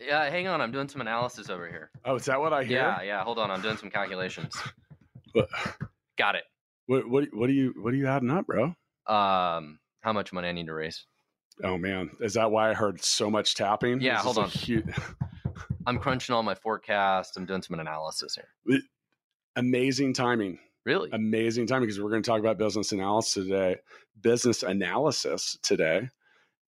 Yeah, hang on. I'm doing some analysis over here. Oh, is that what I hear? Yeah, yeah. Hold on. I'm doing some calculations. What, Got it. what, what, what are you What are you adding up, bro? Um, how much money I need to raise? Oh man, is that why I heard so much tapping? Yeah, This hold on. hu- I'm crunching all my forecasts. I'm doing some analysis here. amazing timing. Really? Amazing timing because we're going to talk about business analysis today. Business analysis today.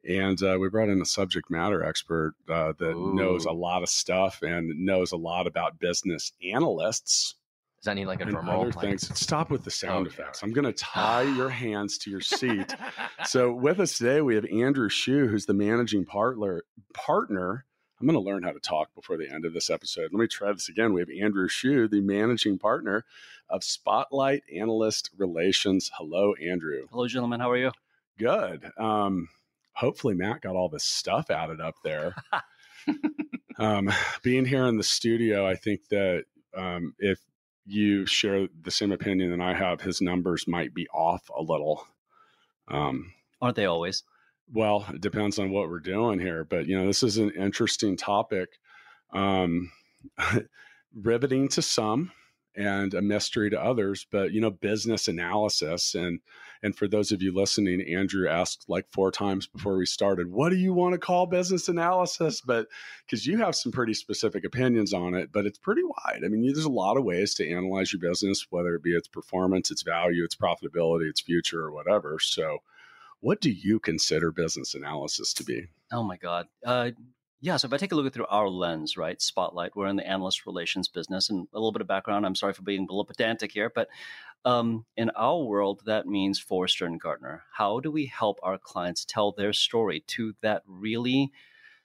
And uh, we brought in a subject matter expert uh, that knows a lot of stuff and knows a lot about business analysts. Does that need like a and drum roll? things. Stop with the sound Okay. effects. I'm going to tie your hands to your seat. so with us today, we have Andrew Shu, who's the managing partner. Partner. I'm going to learn how to talk before the end of this episode. Let me try this again. We have Andrew Shu, the managing partner of Spotlight Analyst Relations. Hello, Andrew. Hello, gentlemen. How are you? Good. Um, hopefully, Matt got all this stuff added up there. um, being here in the studio, I think that um, if you share the same opinion that I have, his numbers might be off a little. Um, Aren't they always? well, it depends on what we're doing here, but you know, this is an interesting topic, um, riveting to some and a mystery to others. But you know, business analysis and and for those of you listening, Andrew asked like four times before we started, "What do you want to call business analysis?" But because you have some pretty specific opinions on it, but it's pretty wide. I mean, there's a lot of ways to analyze your business, whether it be its performance, its value, its profitability, its future, or whatever. So what do you consider business analysis to be? Oh my God. Uh, yeah. So if I take a look at through our lens, right? Spotlight. We're in the analyst relations business, and a little bit of background. I'm sorry for being a little pedantic here, but um, in our world, that means Forrester and Gartner. How do we help our clients tell their story to that really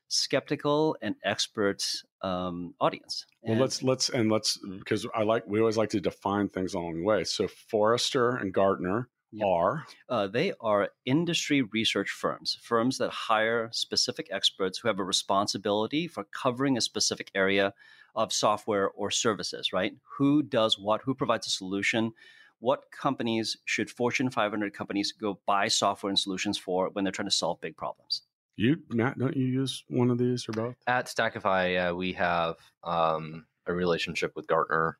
skeptical and expert um, audience? Well, let's let's and let's because I like we always like to define things along the way. So Forrester and Gartner Yep. are Uh, they are industry research firms, firms that hire specific experts who have a responsibility for covering a specific area of software or services, right? Who does what? Who provides a solution? What companies should Fortune 500 companies go buy software and solutions for when they're trying to solve big problems? you Matt. Don't you use one of these or both? At Stackify, uh, we have um, a relationship with Gartner.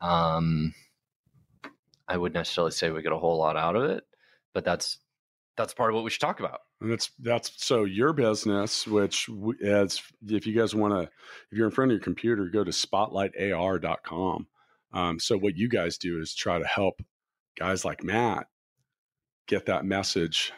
Um, I wouldn't necessarily say we get a whole lot out of it, but that's that's part of what we should talk about. And that's that's so your business, which is if you guys want to, if you're in front of your computer, go to spotlightar.com. Um, so what you guys do is try to help guys like Matt get that message.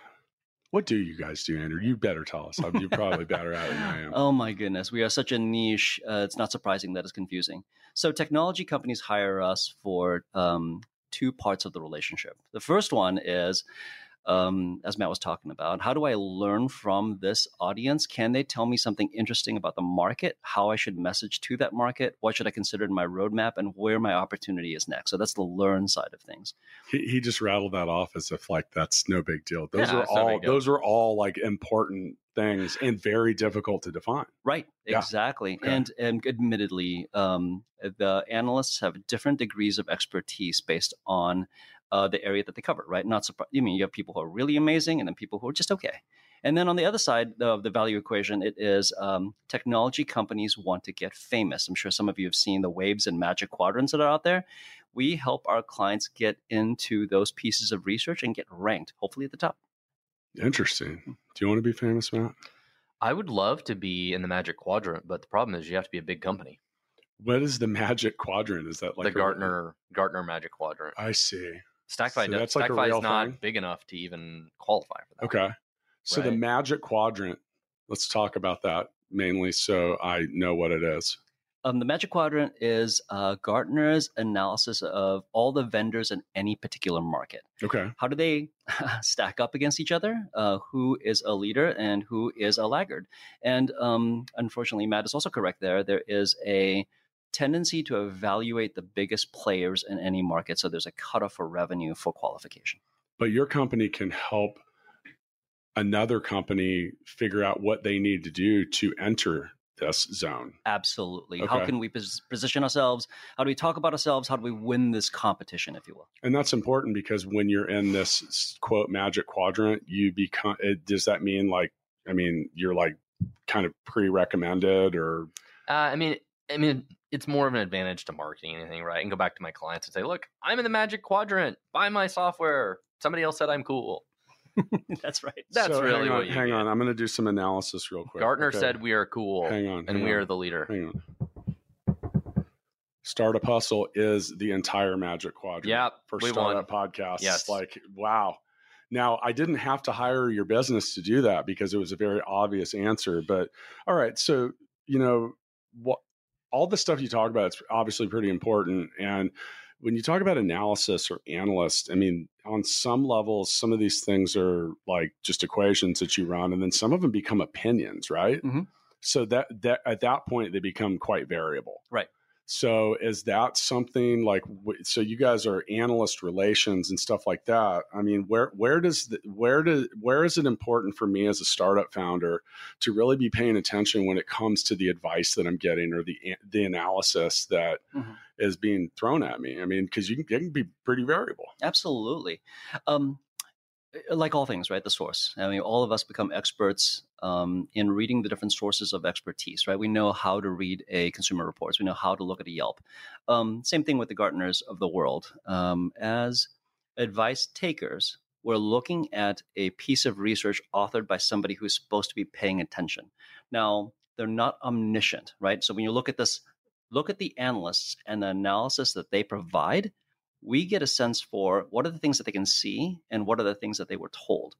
What do you guys do, Andrew? You better tell us. You're probably better at it than I am. Oh my goodness, we are such a niche. Uh, it's not surprising that it's confusing. So, technology companies hire us for um, two parts of the relationship. The first one is, um, as Matt was talking about, how do I learn from this audience? Can they tell me something interesting about the market? How I should message to that market? What should I consider in my roadmap, and where my opportunity is next? So that's the learn side of things. He, he just rattled that off as if like that's no big deal. Those Yeah, are it's no all those are all like important things and very difficult to define. Right, Yeah. exactly. Okay. And and admittedly, um, the analysts have different degrees of expertise based on uh, the area that they cover. Right, not surprised. I mean, you have people who are really amazing, and then people who are just okay. And then on the other side of the value equation, it is um, technology companies want to get famous. I'm sure some of you have seen the waves and magic quadrants that are out there. We help our clients get into those pieces of research and get ranked, hopefully at the top. Interesting. Do you want to be famous, Matt? I would love to be in the Magic Quadrant, but the problem is you have to be a big company. What is the magic quadrant? Is that like the a- Gartner Gartner Magic Quadrant. I see. Stackify, So does- that's like a Stackify real is not thing? big enough to even qualify for that. Okay. So the magic quadrant, let's talk about that mainly so I know what it is. Um, the Magic Quadrant is uh, Gartner's analysis of all the vendors in any particular market. Okay. How do they stack up against each other? Uh, who is a leader and who is a laggard? And um, unfortunately, Matt is also correct there. There is a tendency to evaluate the biggest players in any market. So there's a cutoff for revenue for qualification. But your company can help another company figure out what they need to do to enter this zone. Absolutely. Okay. How can we pos- position ourselves? How do we talk about ourselves? How do we win this competition, if you will? And that's important because when you're in this quote magic quadrant, you become, it, does that mean like, I mean, you're like kind of pre recommended or? Uh, I mean, I mean, it's more of an advantage to marketing anything, right? And go back to my clients and say, look, I'm in the magic quadrant. Buy my software. Somebody else said I'm cool. That's right. That's So really hang on, what you hang get. on. I'm going to do some analysis real quick. Gartner Okay. said we are cool, hang on, and hang we on. are the leader. Hang on. Startup Hustle is the entire Magic Quadrant. Yep, for we startup podcasts. Yes. like wow. Now I didn't have to hire your business to do that because it was a very obvious answer. But all right, so you know what? All the stuff you talk about is obviously pretty important, and when you talk about analysis or analyst, I mean, on some levels, some of these things are like just equations that you run, and then some of them become opinions, right? Mhm. So that that at that point they become quite variable, Right. So is that something like? So you guys are analyst relations and stuff like that. I mean, where where does the, where do where is it important for me as a startup founder to really be paying attention when it comes to the advice that I'm getting or the the analysis that is Mhm. being thrown at me? I mean, because you can, it can be pretty variable. Absolutely. Um, like all things, right? The source. I mean, all of us become experts um, in reading the different sources of expertise, right? We know how to read a consumer reports. We know how to look at a Yelp. Um, same thing with the Gartners of the world. Um, as advice takers, we're looking at a piece of research authored by somebody who's supposed to be paying attention. Now, they're not omniscient, right? So when you look at this, look at the analysts and the analysis that they provide we get a sense for what are the things that they can see and what are the things that they were told.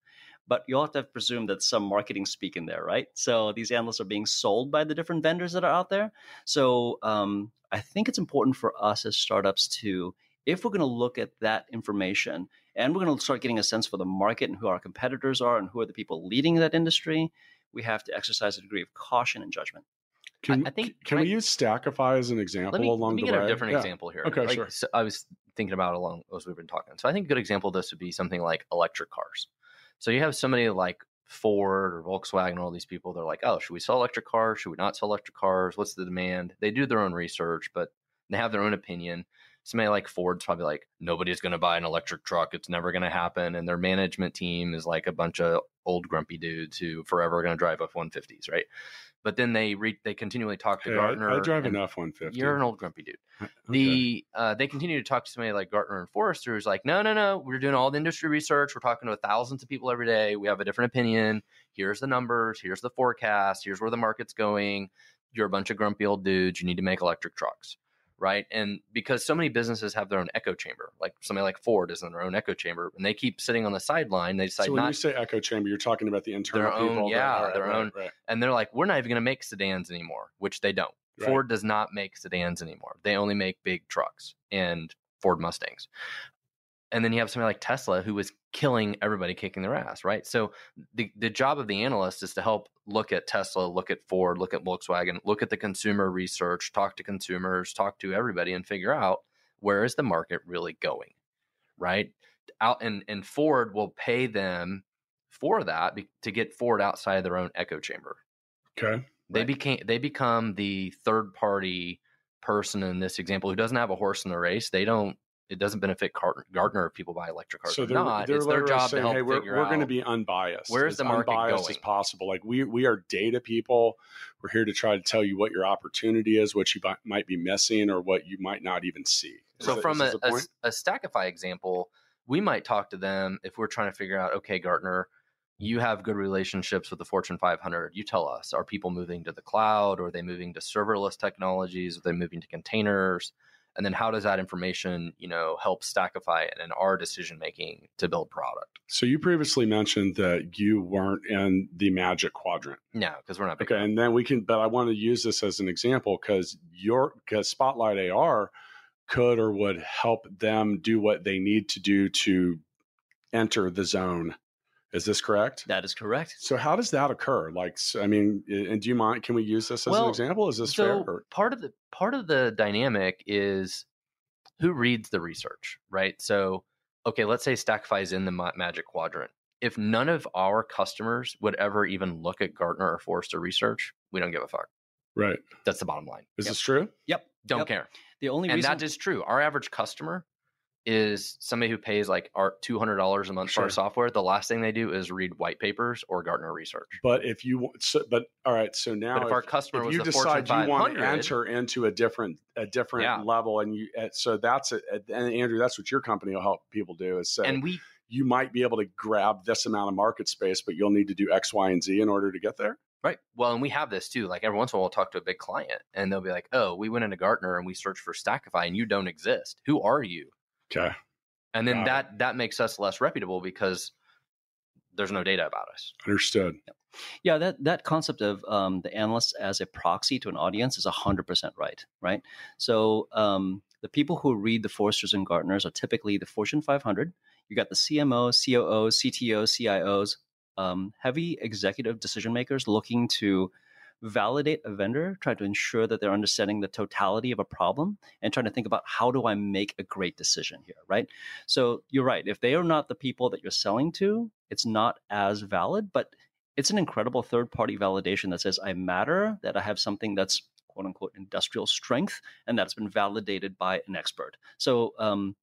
But you have to presume that some marketing speak in there, right? So these analysts are being sold by the different vendors that are out there. So um, I think it's important for us as startups to, if we're going to look at that information and we're going to start getting a sense for the market and who our competitors are and who are the people leading that industry, we have to exercise a degree of caution and judgment. Can, I think- can we use Stackify as an example Let me, along let me the get way? a different Yeah. example here. Okay, Like, sure. so I was thinking about along as we've been talking. So I think a good example of this would be something like electric cars. So you have somebody like Ford or Volkswagen, all these people. They're like, oh, should we sell electric cars? Should we not sell electric cars? What's the demand? They do their own research, but they have their own opinion. Somebody like Ford's probably like, nobody's going to buy an electric truck. It's never going to happen. And their management team is like a bunch of old grumpy dudes who forever are going to drive F one fifties, right? But then they re- they continually talk to Hey, Gartner. I, I drive an F one fifty. You're an old grumpy dude Okay. the uh, they continue to talk to somebody like Gartner and Forrester who's like, no, no, no, we're doing all the industry research. We're talking to thousands of people every day. We have a different opinion. Here's the numbers. Here's the forecast. Here's where the market's going. You're a bunch of grumpy old dudes. You need to make electric trucks, right? And because so many businesses have their own echo chamber, like somebody like Ford is in their own echo chamber, and they keep sitting on the sideline. They decide So when not you say echo chamber, you're talking about the internal own- people. yeah, right, their right, own- right. and they're like, we're not even going to make sedans anymore, which they don't. Ford does not make sedans anymore. They only make big trucks and Ford Mustangs. And then you have somebody like Tesla who was killing everybody, kicking their ass, right? So the the job of the analyst is to help look at Tesla, look at Ford, look at Volkswagen, look at the consumer research, talk to consumers, talk to everybody, and figure out where is the market really going, right? Out and and Ford will pay them for that be, to get Ford outside of their own echo chamber. Okay. They Right. became they become the third party person in this example who doesn't have a horse in the race. They don't. It doesn't benefit Gart- Gartner if people buy electric cars So or they're, not. they're it's their job saying, to help hey, we're, we're going to be unbiased. where's as the market unbiased going? as possible. Like we we are data people. We're here to try to tell you what your opportunity is, what you might be missing, or what you might not even see. Is So that- from a, a, a Stackify example, we might talk to them if we're trying to figure out, okay, Gartner, you have good relationships with the Fortune 500. You tell us, are people moving to the cloud? Or are they moving to serverless technologies? Are they moving to containers? And then how does that information you know help stackify and in our decision making to build product So you previously mentioned that you weren't in the magic quadrant. no because we're not Okay, enough. and then we can, but I want to use this as an example because your because Spotlight AR could or would help them do what they need to do to enter the zone. Is this correct? That is correct. So how does that occur? Like, I mean, and do you mind? Can we use this as an example? Is this so fair? Or- part of the part of the dynamic is who reads the research right so okay let's say stackify is in the magic quadrant if none of our customers would ever even look at gartner or forrester research we don't give a fuck right? that's the bottom line Is Yep. this true? Yep. don't Yep. care The only and reason that is true our average customer is somebody who pays like $200 a month for our software the last thing they do is read white papers or gartner research But if you, so, but all right. So now, but if, our customer if was you decide you want to enter into a different a different Yeah. level and you uh, so that's it and andrew that's what your company will help people do is say and we you might be able to grab this amount of market space but you'll need to do x y and z in order to get there Right. Well, and we have this too. Like every once in a while, we'll talk to a big client and they'll be like, oh, we went into Gartner and we searched for Stackify and you don't exist. Who are you? Okay And then Got it. that that makes us less reputable because there's no data about us. understood Yeah, that that concept of um, the analyst as a proxy to an audience is hundred percent right. Right. So um, the people who read the Forresters and Gartners are typically the Fortune 500. You got the CMO, COO, CTO, CIOs, um, heavy executive decision makers looking to validate a vendor, try to ensure that they're understanding the totality of a problem, and trying to think about how do I make a great decision here. Right. So you're right. If they are not the people that you're selling to, it's not as valid, but it's an incredible third party validation that says I matter, that I have something that's quote unquote industrial strength, and that's been validated by an expert. So, um,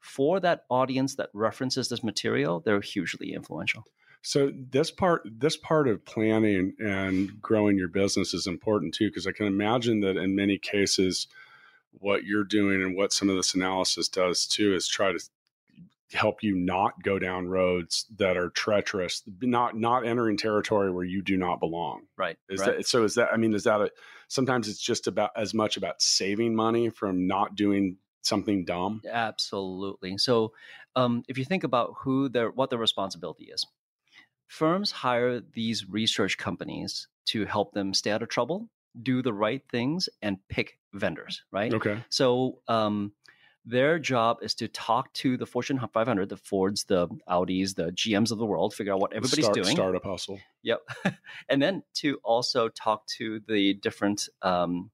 for that audience that references this material, they're hugely influential. So this part this part of planning and growing your business is important too because i can imagine that in many cases what you're doing and what some of this analysis does too is try to help you not go down roads that are treacherous not not entering territory where you do not belong Right. Is right. that so? Is that I mean, is that a sometimes it's just about as much about saving money from not doing something dumb? Absolutely. So, um, if you think about who their what their responsibility is, firms hire these research companies to help them stay out of trouble, do the right things, and pick vendors. Right. Okay, So um, their job is to talk to the Fortune 500, the Fords, the Audis, the GMs of the world, figure out what everybody's Start- doing. Startup hustle. Yep. and then to also talk to the different um,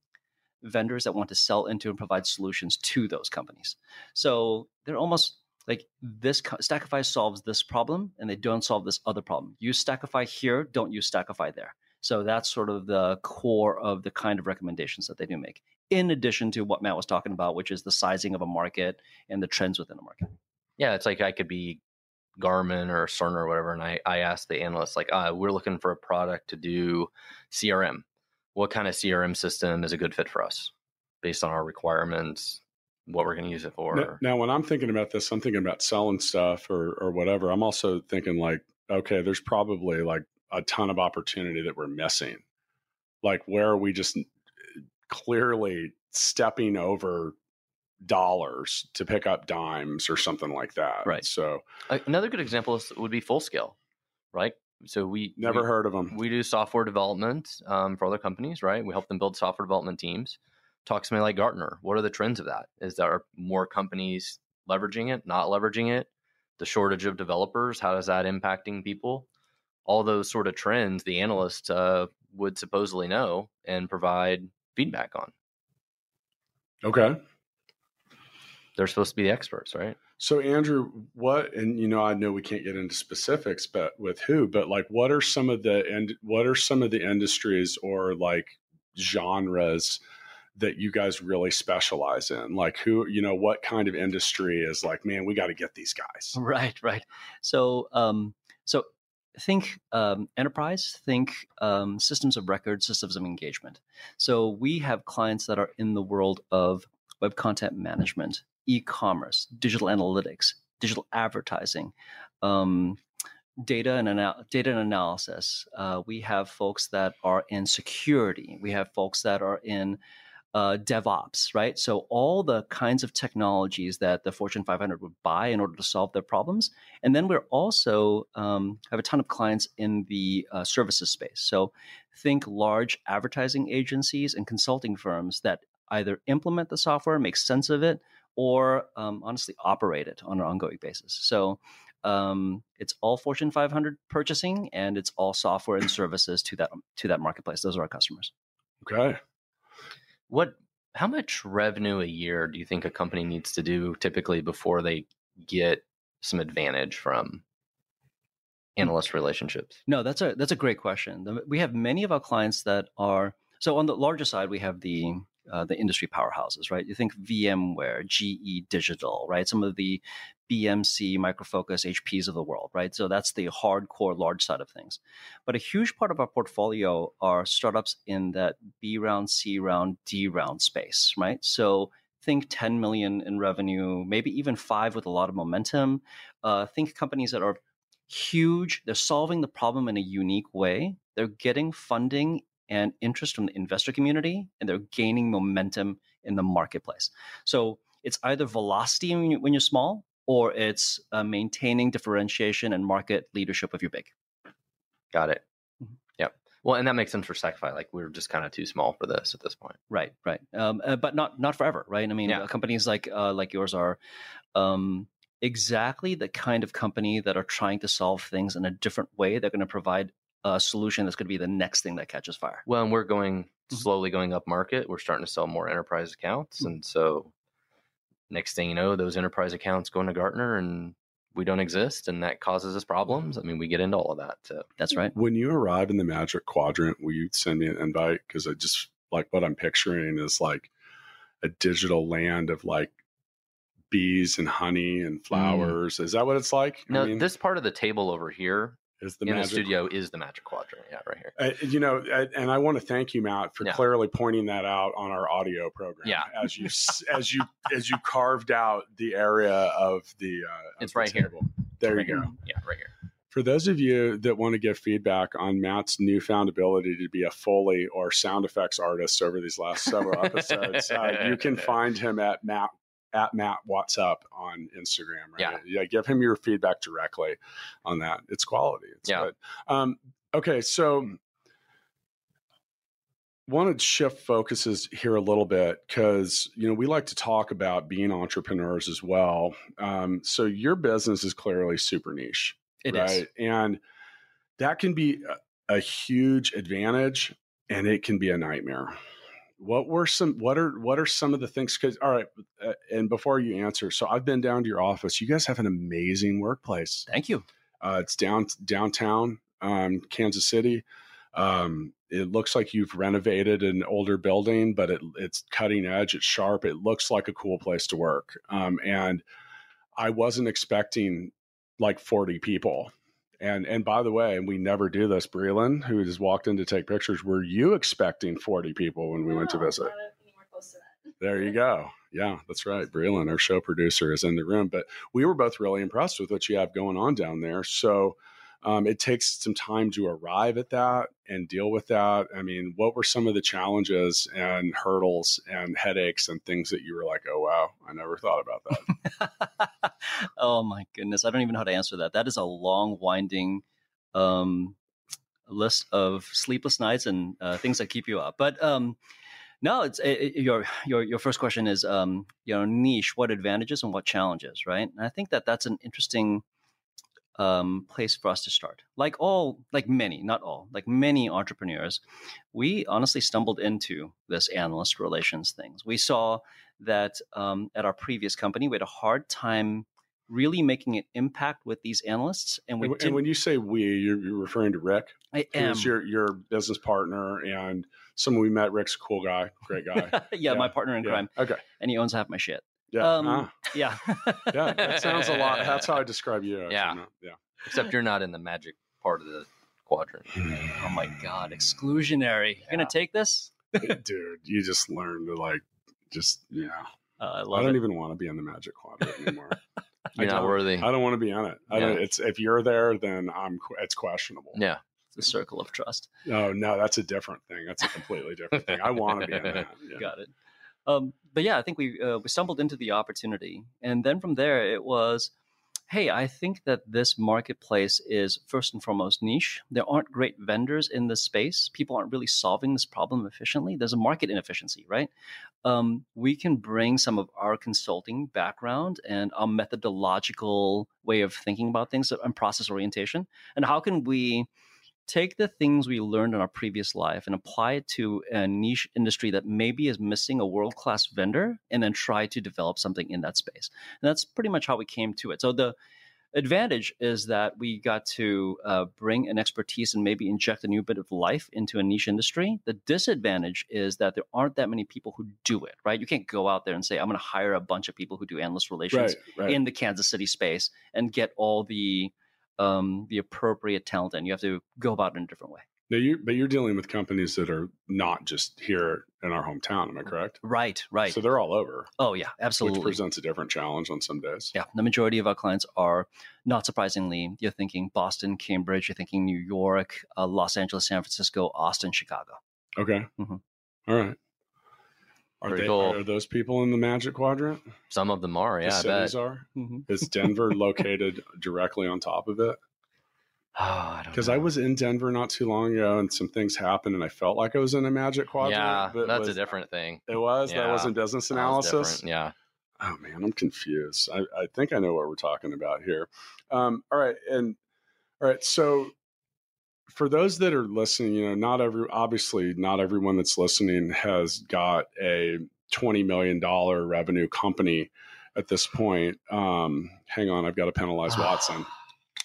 vendors that want to sell into and provide solutions to those companies. So they're almost like this Stackify solves this problem and they don't solve this other problem. Use Stackify here, don't use Stackify there. So that's sort of the core of the kind of recommendations that they do make. In addition to what Matt was talking about, which is the sizing of a market and the trends within a market. Yeah, it's like I could be Garmin or Cerner or whatever, and I, I asked the analyst, like, uh, we're looking for a product to do CRM. What kind of CRM system is a good fit for us based on our requirements, what we're going to use it for? Now, now, when I'm thinking about this, I'm thinking about selling stuff or or whatever. I'm also thinking like, okay, there's probably like a ton of opportunity that we're missing. Like, where are we just clearly stepping over dollars to pick up dimes or something like that? Right. So, Another good example would be Full Scale, right? So we never we, heard of them. We do software development um, for other companies, right? We help them build software development teams. Talk to somebody like Gartner. What are the trends of that? Is there more companies leveraging it, not leveraging it? The shortage of developers, how is that impacting people? All those sort of trends, the analyst uh, would supposedly know and provide feedback on. okay. They're supposed to be the experts, right? So Andrew, what and you know I know we can't get into specifics, but with who, but like what are some of the and what are some of the industries or like genres that you guys really specialize in? Like who, you know, what kind of industry is like, man, we got to get these guys. Right, right. So, um, so think um, enterprise, think um, systems of record, systems of engagement. So we have clients that are in the world of web content management, e-commerce, digital analytics, digital advertising, um, data and anal- data and analysis. Uh, we have folks that are in security. We have folks that are in uh, DevOps, right? So all the kinds of technologies that the Fortune 500 would buy in order to solve their problems. And then we're also um, have a ton of clients in the uh, services space. So think large advertising agencies and consulting firms that either implement the software, make sense of it, or um, honestly operate it on an ongoing basis. So um, it's all Fortune 500 purchasing, and it's all software and services to that to that marketplace. Those are our customers. Okay. What? How much revenue a year do you think a company needs to do typically before they get some advantage from analyst relationships? No, that's a that's a great question. We have many of our clients that are so on the larger side. We have the uh, the industry powerhouses, right? You think VMware, GE Digital, right? Some of the BMC, Microfocus, HPs of the world, right? So that's the hardcore large side of things. But a huge part of our portfolio are startups in that B round, C round, D round space, right? So think 10 million in revenue, maybe even five with a lot of momentum. Uh, think companies that are huge. They're solving the problem in a unique way. They're getting funding and interest from the investor community, and they're gaining momentum in the marketplace. So it's either velocity when, you, when you're small, or it's uh, maintaining differentiation and market leadership if you're big. Got it. Mhm. Yep. Well, and that makes sense for Stackify. Like we're just kind of too small for this at this point. Right, right. Um, uh, but not not forever, right? I mean, Yeah. uh, companies like uh, like yours are um, exactly the kind of company that are trying to solve things in a different way. They're going to provide a solution that's going to be the next thing that catches fire. Well, and we're going Mhm. slowly going up market. We're starting to sell more enterprise accounts, Mhm. and so next thing you know, those enterprise accounts go into Gartner, and we don't exist, and that causes us problems. I mean, we get into all of that. So. That's right. When you arrive in the magic quadrant, will you send me an invite? Because I just like what I'm picturing is like a digital land of like bees and honey and mm. flowers. Is that what it's like? No, this part of the table over here is the in magic the studio is the magic quadrant. Yeah, right here. Uh, you know, uh, and I want to thank you, Matt, for Yeah. clearly pointing that out on our audio program. Yeah. as you as you as you carved out the area of the. Uh, of It's the right here. There Right you go. here. Yeah, right here. For those of you that want to give feedback on Matt's newfound ability to be a Foley or sound effects artist over these last several episodes, uh, you can find him at Matt at Matt What's Up on Instagram. Right? Yeah. yeah. Give him your feedback directly on that. It's quality. It's Yeah. good. Um, okay, so wanted to shift focuses here a little bit because you know we like to talk about being entrepreneurs as well. Um, so your business is clearly super niche It is. right? And that can be a, a huge advantage, and it can be a nightmare. What were some? What are what are some of the things? Because all right, uh, and before you answer, so I've been down to your office. You guys have an amazing workplace. Thank you. Uh, it's down downtown um, Kansas City. Um, it looks like you've renovated an older building, but it, it's cutting edge. It's sharp. It looks like a cool place to work. Um, and I wasn't expecting like 40 people. And and by the way, and we never do this, Breland, who just walked in to take pictures, were you expecting 40 people when we went to visit? to that. There you go. Yeah, that's right. Breland, our show producer, is in the room. But we were both really impressed with what you have going on down there. So um, it takes some time to arrive at that and deal with that. I mean, what were some of the challenges and hurdles and headaches and things that you were like, oh, wow, I never thought about that? oh my goodness, I don't even know how to answer that. That is a long, winding um, list of sleepless nights and uh, things that keep you up. But um, no, it's it, it- your your your first question is um, you know niche. What advantages and what challenges, right? And I think that that's an interesting um, place for us to start. Like all, like many, not all, like many entrepreneurs, we honestly stumbled into this analyst relations things. We saw that um, at our previous company, we had a hard time really making an impact with these analysts, and we And, and when you say we, you're, you're referring to Rick, I am, who's your, your business partner and someone we met. Rick's a cool guy, great guy. yeah, Yeah, my partner in Yeah. crime, Okay. and he owns half my shit. Yeah. Um, Ah, Yeah, yeah. That sounds a lot. That's how I describe you. actually. Yeah. Yeah. Except you're not in the magic part of the quadrant. oh my god, exclusionary. You're gonna take this? dude you just learn to like just yeah Uh, I i don't it. even want to be in the magic quadrant anymore You're I not don't- worthy. i don't want to be in it I don't, Yeah. it's if you're there then i'm it's questionable Yeah. the circle of trust. Oh no, that's a different thing. That's a completely different thing. I want to be in that. Yeah. Got it. Um, but yeah, I think we uh, we stumbled into the opportunity, and then from there it was, hey, I think that this marketplace is first and foremost niche. There aren't great vendors in this space. People aren't really solving this problem efficiently. There's a market inefficiency, right? Um, we can bring some of our consulting background and our methodological way of thinking about things and process orientation, and how can we take the things we learned in our previous life and apply it to a niche industry that maybe is missing a world class vendor and then try to develop something in that space. And that's pretty much how we came to it. So the advantage is that we got to uh, bring an expertise and maybe inject a new bit of life into a niche industry. The disadvantage is that there aren't that many people who do it, right? You can't go out there and say, I'm going to hire a bunch of people who do analyst relations Right, right. in the Kansas City space and get all the um, the appropriate talent and you have to go about it in a different way. Now you, but you're dealing with companies that are not just here in our hometown. Am I correct? Right, right. So they're all over, oh yeah, absolutely. which presents a different challenge on some days. Yeah, the majority of our clients are not surprisingly, you're thinking Boston, Cambridge, you're thinking New York, uh, Los Angeles, San Francisco, Austin, Chicago. Okay. Mhm. All right. Are, Pretty they, cool. are those people in the magic quadrant? Some of them are, the yeah. I bet. cities are. Mm-hmm. Is Denver located directly on top of it? Oh, I Because I was in Denver not too long ago, and some things happened, and I felt like I was in a magic quadrant. Yeah, but that's was- a different thing. It was that wasn't business That was analysis. Yeah. Oh man, I'm confused. I, I think I know what we're talking about here. Um, all right, and all right. So for those that are listening, you know, not every obviously not everyone that's listening has got a twenty million dollar revenue company at this point. Um, hang on, I've got to penalize Watson.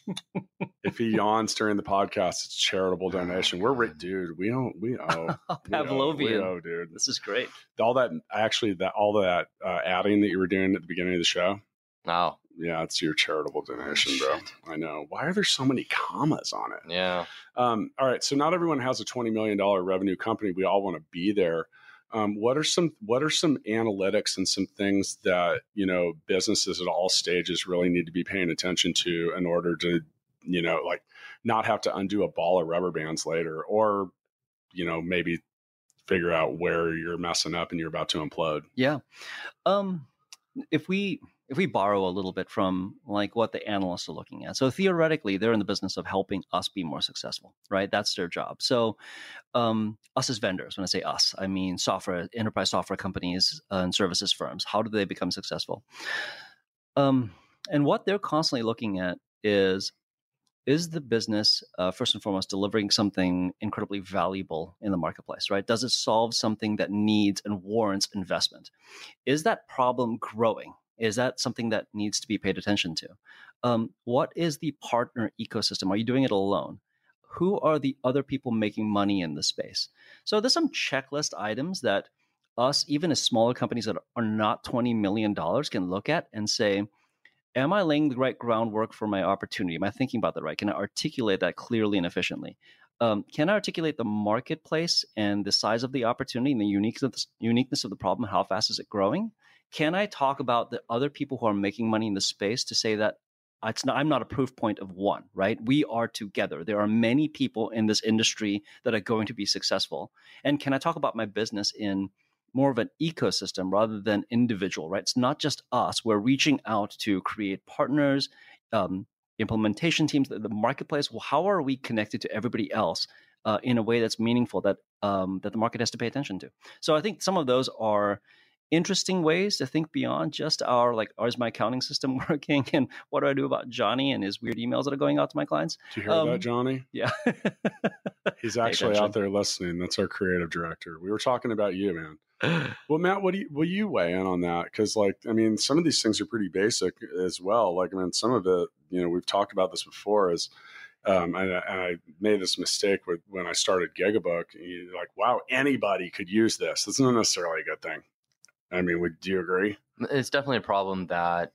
if he yawns during the podcast, it's charitable donation. We're rich, dude. We don't. We owe. We owe, we Pavlovian. owe, dude This is great. all that actually that all that uh, adding that you were doing at the beginning of the show Oh, yeah it's your charitable donation bro. I know. Why are there so many commas on it? Yeah. um, all right so not everyone has a $20 million revenue company. We all want to be there. Um, what are some what are some analytics and some things that you know businesses at all stages really need to be paying attention to in order to you know like not have to undo a ball of rubber bands later or you know maybe figure out where you're messing up and you're about to implode? Yeah. Um, if we if we borrow a little bit from like what the analysts are looking at, so theoretically they're in the business of helping us be more successful, right? That's their job. So, um, us as vendors, when I say us, I mean software, enterprise software companies uh, and services firms. How do they become successful? Um, and what they're constantly looking at is is the business uh, first and foremost delivering something incredibly valuable in the marketplace right does it solve something that needs and warrants investment is that problem growing is that something that needs to be paid attention to um, what is the partner ecosystem are you doing it alone who are the other people making money in the space so there's some checklist items that us even as smaller companies that are not $20 million can look at and say am I laying the right groundwork for my opportunity? Am I thinking about that right? Can I articulate that clearly and efficiently? Um, can I articulate the marketplace and the size of the opportunity and the uniqueness uniqueness of the problem? How fast is it growing? Can I talk about the other people who are making money in the space to say that it's not, I'm not a proof point of one, right? We are together. There are many people in this industry that are going to be successful. And can I talk about my business in more of an ecosystem rather than individual, right? It's not just us. We're reaching out to create partners, um, implementation teams, the, the marketplace. Well, how are we connected to everybody else uh, in a way that's meaningful that um, that the market has to pay attention to? So I think some of those are interesting ways to think beyond just our like, oh, is my accounting system working, and what do I do about Johnny and his weird emails that are going out to my clients? Did you hear Um, that, Johnny? Yeah, He's actually out there listening. That's our creative director. We were talking about you, man. Well, Matt, what do you will you weigh in on that? Because, like, I mean, some of these things are pretty basic as well. Like, I mean, some of it, you know, we've talked about this before. Is um, and, I- and I made this mistake with when I started Gigabook. Like, wow, anybody could use this. That's not necessarily a good thing. I mean, would do you agree? It's definitely a problem that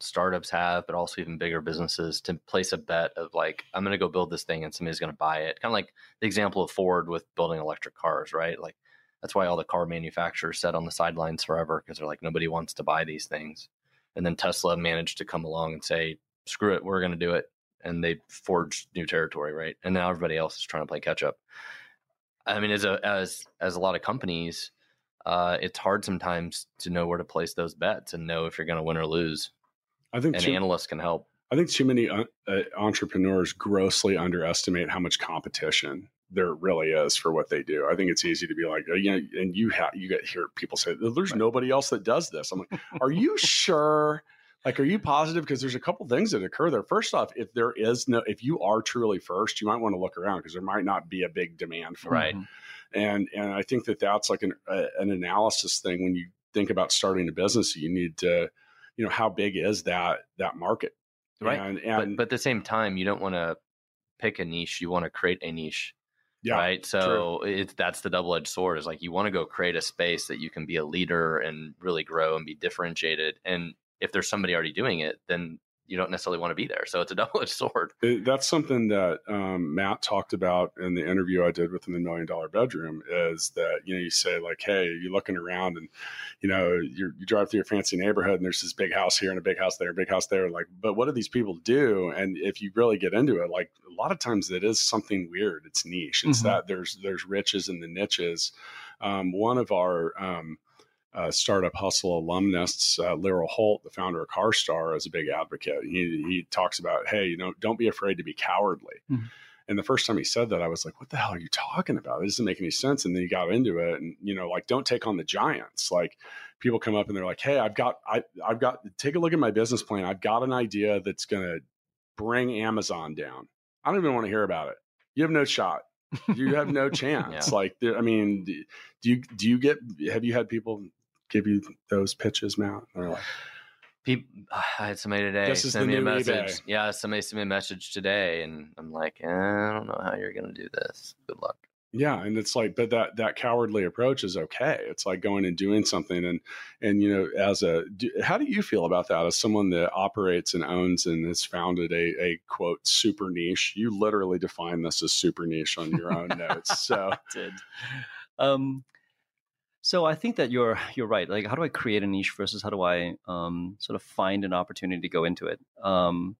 startups have, but also even bigger businesses to place a bet of like, I'm going to go build this thing and somebody's going to buy it. Kind of like the example of Ford with building electric cars, right? Like, that's why all the car manufacturers sat on the sidelines forever because they're like, nobody wants to buy these things. And then Tesla managed to come along and say, screw it, we're going to do it. and they forged new territory, right? And now everybody else is trying to play catch up. I mean, as a as as a lot of companies, uh, it's hard sometimes to know where to place those bets and know if you're going to win or lose. I think And too, analysts can help. I think too many uh, uh, entrepreneurs grossly underestimate how much competition there really is for what they do. I think it's easy to be like, uh, you know, and you have you get hear people say, "There's Right. nobody else that does this." I'm like, "Are you sure?" Like, are you positive? Because there's a couple things that occur there. First off, if there is no, if you are truly first, you might want to look around because there might not be a big demand for it Right. Mhm. And and I think that that's like an a, an analysis thing when you think about starting a business. You need to, you know, how big is that that market, Right. And, But, and but at the same time, you don't want to pick a niche. You want to create a niche, yeah, right? So it's that's the double edged sword. Is like you want to go create a space that you can be a leader and really grow and be differentiated. And if there's somebody already doing it, then you don't necessarily want to be there. So it's a double edged sword. It- that's something that um, Matt talked about in the interview I did with him in Million Dollar Bedroom. Is that you know you say like, hey, you're looking around and you know you you drive through your fancy neighborhood and there's this big house here and a big house there, a big house there. Like, but what do these people do? And if you really get into it, like a lot of times it is something weird. It's niche. It's Mhm. that there's there's riches in the niches. Um, one of our um, uh, startup hustle alumnus, uh, Holt, the founder of CarStar, is a big advocate. He, he talks about, hey, you know, don't be afraid to be cowardly. Mhm. And the first time he said that, I was like, what the hell are you talking about? It doesn't make any sense. And then he got into it and, you know, like, don't take on the giants. Like people come up and they're like, hey, I've got, I, I've got, take a look at my business plan. I've got an idea that's going to bring Amazon down. I don't even want to hear about it. You have no shot. You have no chance. Yeah. Like, I mean, do you, do you get, have you had people give you those pitches, Matt? They're like, People, I had somebody today send me a message. eBay. Yeah, somebody sent me a message today, and I'm like, eh, I don't know how you're going to do this. Good luck. yeah. And it's like, but that, that cowardly approach is okay. It's like going and doing something. And, and, you know, as a, do, how do you feel about that as someone that operates and owns and has founded a, a quote, super niche? You literally define this as super niche on your own notes. So, did. Um, so I think that you're you're right. Like, how do I create a niche versus how do I um, sort of find an opportunity to go into it? Um,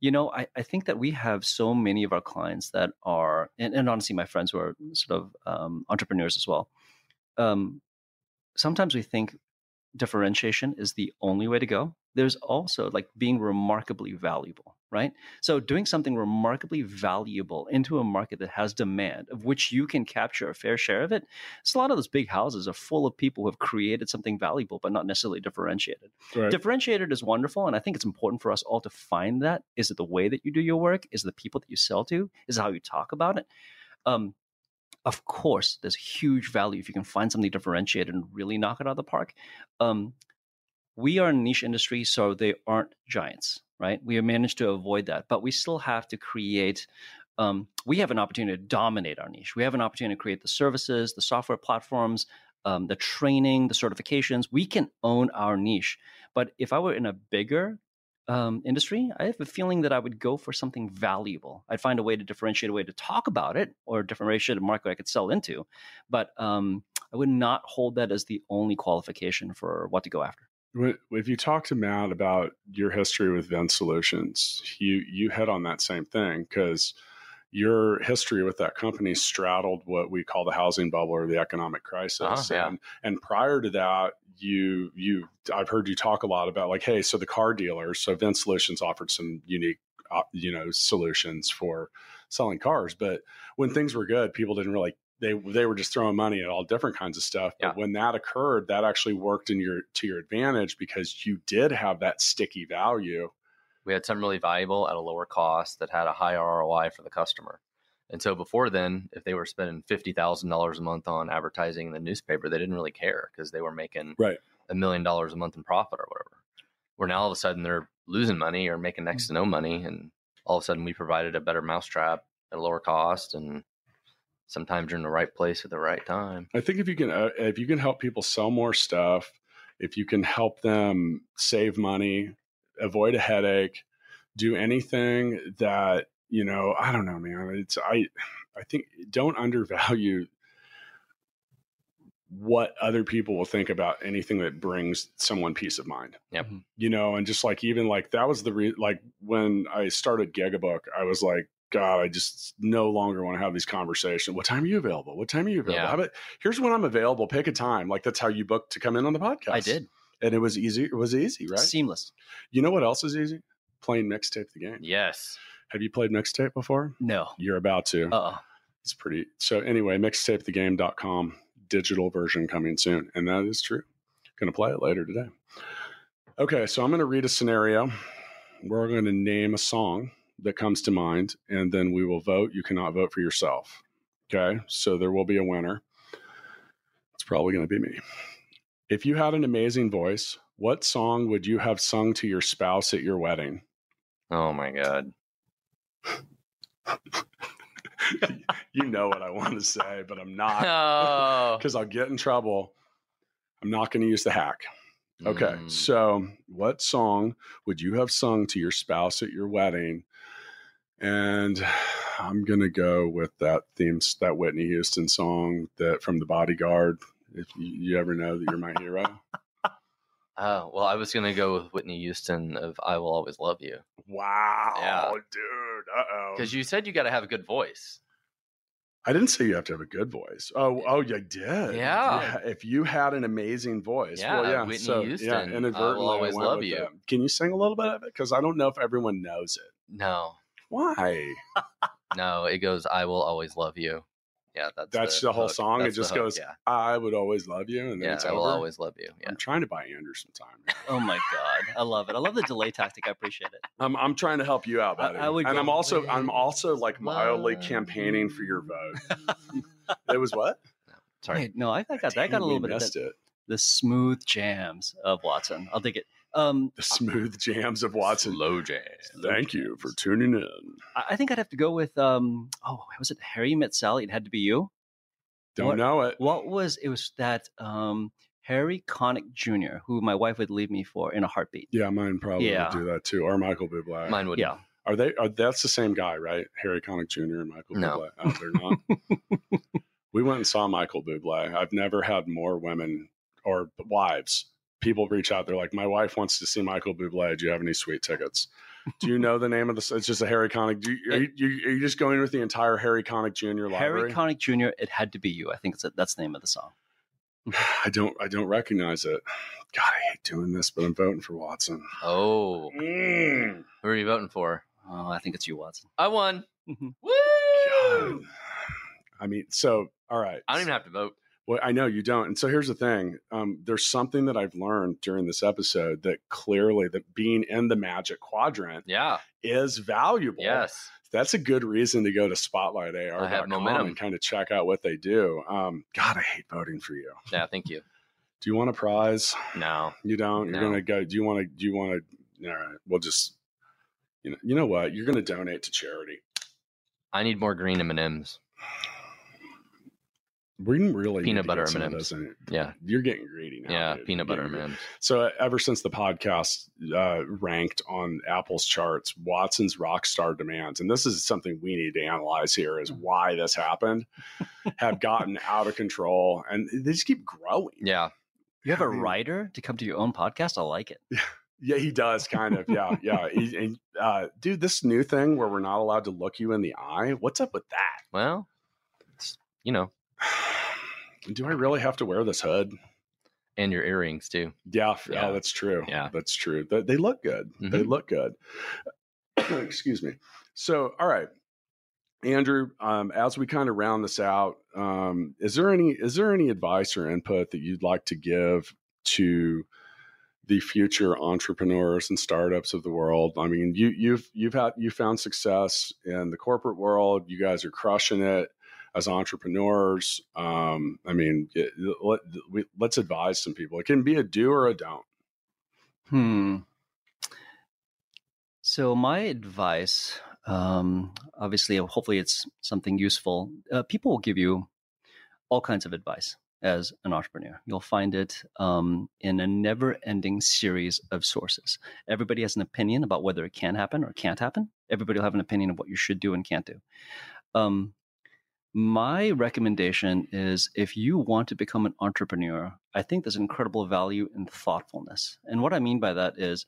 you know, I, I think that we have so many of our clients that are, and, and honestly, my friends who are sort of um, entrepreneurs as well. Um, sometimes we think differentiation is the only way to go. There's also like being remarkably valuable, right? So doing something remarkably valuable into a market that has demand, of which you can capture a fair share of it. So a lot of those big houses are full of people who have created something valuable, but not necessarily differentiated. right. Differentiated is wonderful, and I think it's important for us all to find that. Is it the way that you do your work? Is it the people that you sell to? Is it how you talk about it? Um, of course, there's huge value if you can find something differentiated and really knock it out of the park. Um, we are a niche industry, so they aren't giants, right? We have managed to avoid that, but we still have to create. Um, we have an opportunity to dominate our niche. We have an opportunity to create the services, the software platforms, um, the training, the certifications. We can own our niche. But if I were in a bigger um, industry, I have a feeling that I would go for something valuable. I'd find a way to differentiate a way to talk about it or a market I could sell into. But um, I would not hold that as the only qualification for what to go after. If you talk to Matt about your history with VinSolutions, you you hit on that same thing because your history with that company straddled what we call the housing bubble or the economic crisis. Uh-huh, yeah. And and prior to that, you you I've heard you talk a lot about like, hey, so the car dealers, so VinSolutions offered some unique uh, you know solutions for selling cars, but when things were good, people didn't really they they were just throwing money at all different kinds of stuff. But Yeah. when that occurred, that actually worked in your to your advantage because you did have that sticky value. we had something really valuable at a lower cost that had a high ROI for the customer. And so before then, if they were spending fifty thousand dollars a month on advertising in the newspaper, they didn't really care because they were making Right. a million dollars a month in profit or whatever. Where now all of a sudden they're losing money or making next mm. to no money, and all of a sudden we provided a better mousetrap at a lower cost, and sometimes you're in the right place at the right time. I think if you can uh, if you can help people sell more stuff, if you can help them save money, avoid a headache, do anything that you know, I don't know, man. It's I I think don't undervalue what other people will think about anything that brings someone peace of mind. Yep. You know, and just like even like that was the re- like when I started Gigabook, I was like, God, I just no longer want to have these conversations. What time are you available? What time are you available? Yeah. How about here's when I'm available. Pick a time. Like that's how you booked to come in on the podcast. I did. and it was easy. It was easy, right? Seamless. You know what else is easy? Playing mixtape the game. Yes. Have you played mixtape before? No. You're about to. Uh. It's pretty. So anyway, mixtapethegame.com, digital version coming soon. And that is true. Going to play it later today. Okay, so I'm going to read a scenario. We're going to name a song that comes to mind, and then we will vote. You cannot vote for yourself. Okay, so there will be a winner. It's probably going to be me. If you had an amazing voice, what song would you have sung to your spouse at your wedding? Oh my god. you know what I want to say, but I'm not. No. because I'll get in trouble. I'm not going to use the hack. Okay. Mm. So, what song would you have sung to your spouse at your wedding? And I'm going to go with that theme, that Whitney Houston song that from The Bodyguard. If you, you ever know that you're my hero. Oh, well, I was gonna go with Whitney Houston of "I Will Always Love You" Wow, Yeah. dude. Uh oh. because you said you got to have a good voice. I didn't say you have to have a good voice. Oh, oh, you did. Yeah. If you had an amazing voice, well, Yeah, yeah. Whitney so, Houston, yeah, I Will inadvertently, I Always Love You. that. Can you sing a little bit of it? Because I don't know if everyone knows it. No, Why? no, it goes "I Will Always Love You." Yeah, that's That's the whole hook. song? It That's the just hook, goes, Yeah, I would always love you, and then yeah, it's I will over. always love you. Yeah, I'm trying to buy Andrew some time. Oh my god. I love it. I love the delay tactic. I appreciate it. I'm I'm trying to help you out, I- buddy. I would and go I'm also I'm also like mildly love campaigning for your vote. it was what? sorry. Wait, no, I, I got I got a little bit of that, it. the smooth jams of Watson. I'll take it. Um, The smooth jams of Watson. Slow jazz. Thank you for tuning in. I I think I'd have to go with um. Oh, was it Harry Met Sally? It had to be you. Don't What- know it. What was it? Was that um Harry Connick Jr., who my wife would leave me for in a heartbeat? Yeah, mine probably Yeah. would do that too. Or Michael Bublé. Mine would. Yeah. Are they? Are that's the same guy, right? Harry Connick Jr. and Michael No. Bublé. Oh, they're not. we went and saw Michael Bublé. I've never had more women or wives. People reach out. They're like, "My wife wants to see Michael Bublé. Do you have any sweet tickets?" Do you know the name of the? It's just a Harry Connick. Do you, are, you, you- are you just going with the entire Harry Connick Jr. library? Harry Connick Jr. It had to be you. I think that's that's the name of the song. I don't. I don't recognize it. God, I hate doing this, but I'm voting for Watson. Oh, Mm. who are you voting for? Oh, I think it's you, Watson. I won. Mhm. Woo! God. I mean, so all right. I don't even have to vote. Well, I know you don't. And so here's the thing. Um, there's something that I've learned during this episode that clearly that being in the magic quadrant Yeah. is valuable. Yes. That's a good reason to go to spotlightar.com I have momentum. and kind of check out what they do. Um, God, I hate voting for you. Yeah. Thank you. Do you want a prize? No. You don't? You're No. gonna go. Do you want to? Do you want to? All right. We'll just. You know. You know what? You're gonna donate to charity. I need more green M and M's. We really Peanut butter get some of M&Ms. Yeah. You're getting greedy now. Yeah. dude. Peanut butter getting M&Ms. So uh, ever since the podcast uh, ranked on Apple's charts, Watson's rock star demands, and this is something we need to analyze here, is why this happened, have gotten out of control, and they just keep growing. Yeah. You have a writer to come to your own podcast. I like it. Yeah, he does kind of. Yeah, yeah. He, and, uh, dude, this new thing where we're not allowed to look you in the eye. What's up with that? Well, it's, you know, Do I really have to wear this hood? and your earrings too. Yeah, Yeah. oh, that's true. Yeah. that's true. They, they look good. They Mhm. look good. Excuse me. So, all right, Andrew. Um, as we kind of round this out, um, is there any is there any advice or input that you'd like to give to the future entrepreneurs and startups of the world? I mean, you you've you've had you found success in the corporate world. You guys are crushing it as entrepreneurs. Um, I mean, let, let's advise some people. It can be a do or a don't. Hmm. So my advice, um, obviously, hopefully, it's something useful. Uh, people will give you all kinds of advice as an entrepreneur. You'll find it um, in a never-ending series of sources. Everybody has an opinion about whether it can happen or can't happen. Everybody will have an opinion of what you should do and can't do. Um, My recommendation is if you want to become an entrepreneur, I think there's incredible value in thoughtfulness. And what I mean by that is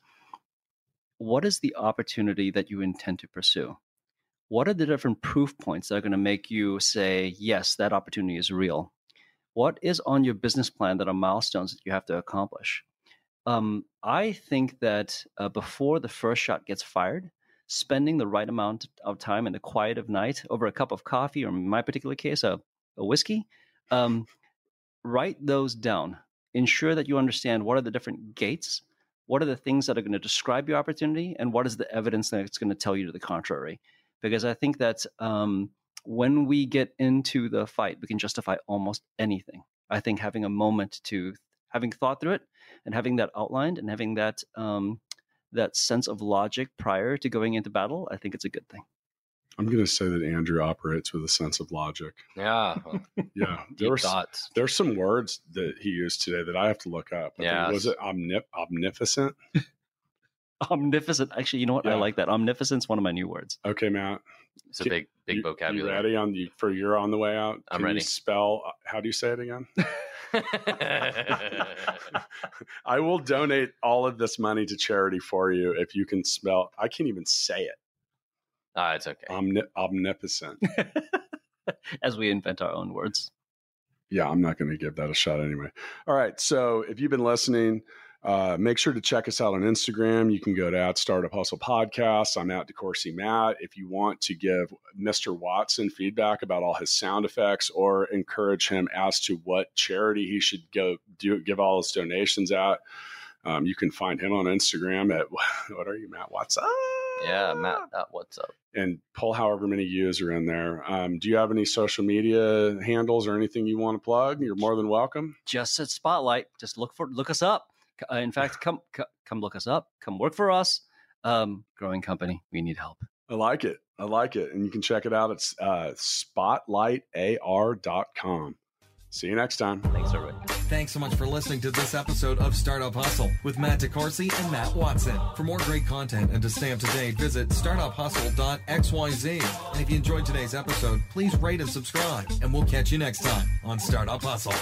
what is the opportunity that you intend to pursue? What are the different proof points that are going to make you say, yes, that opportunity is real? What is on your business plan that are milestones that you have to accomplish? Um, I think that uh, before the first shot gets fired, spending the right amount of time in the quiet of night over a cup of coffee, or in my particular case, a, a whiskey, um, write those down. Ensure that you understand what are the different gates, what are the things that are going to describe your opportunity, and what is the evidence that it's going to tell you to the contrary. Because I think that um, when we get into the fight, we can justify almost anything. I think having a moment to having thought through it and having that outlined and having that um, that sense of logic prior to going into battle, I think it's a good thing. I'm going to say that Andrew operates with a sense of logic. Yeah. Well, Yeah, deep there was, thoughts. there's some words that he used today that I have to look up. I think- Yeah. was it omnip- omnificent? Omnificent. Actually, you know what? I like that. Omnificent's one of my new words. Okay, Matt. It's a big, big you, vocabulary. You ready on you, for you're on the way out? I'm Can you ready. spell. uh, How do you say it again? I will donate all of this money to charity for you if you can spell. I can't even say it. ah, it's okay. Omni- omnipotent. As we invent our own words. yeah, I'm not going to give that a shot anyway. All right. So if you've been listening, uh, make sure to check us out on Instagram. You can go to at Startup Hustle Podcast. I'm at DeCoursey Matt. If you want to give Mr. Watson feedback about all his sound effects or encourage him as to what charity he should go do give all his donations at, um, you can find him on Instagram at what are you, Matt Watson? yeah, Matt, what's up? and pull however many U's are in there. Um, do you have any social media handles or anything you want to plug? You're more than welcome. Just at Spotlight. Just look for look us up. Uh, in fact, come c- come look us up. Come work for us. Um, growing company. We need help. I like it. I like it. And you can check it out at uh, spotlightar.com. See you next time. Thanks, everybody. Thanks so much for listening to this episode of Startup Hustle with Matt DeCoursey and Matt Watson. For more great content and to stay up to date, visit startuphustle.xyz. And if you enjoyed today's episode, please rate and subscribe. And we'll catch you next time on Startup Hustle.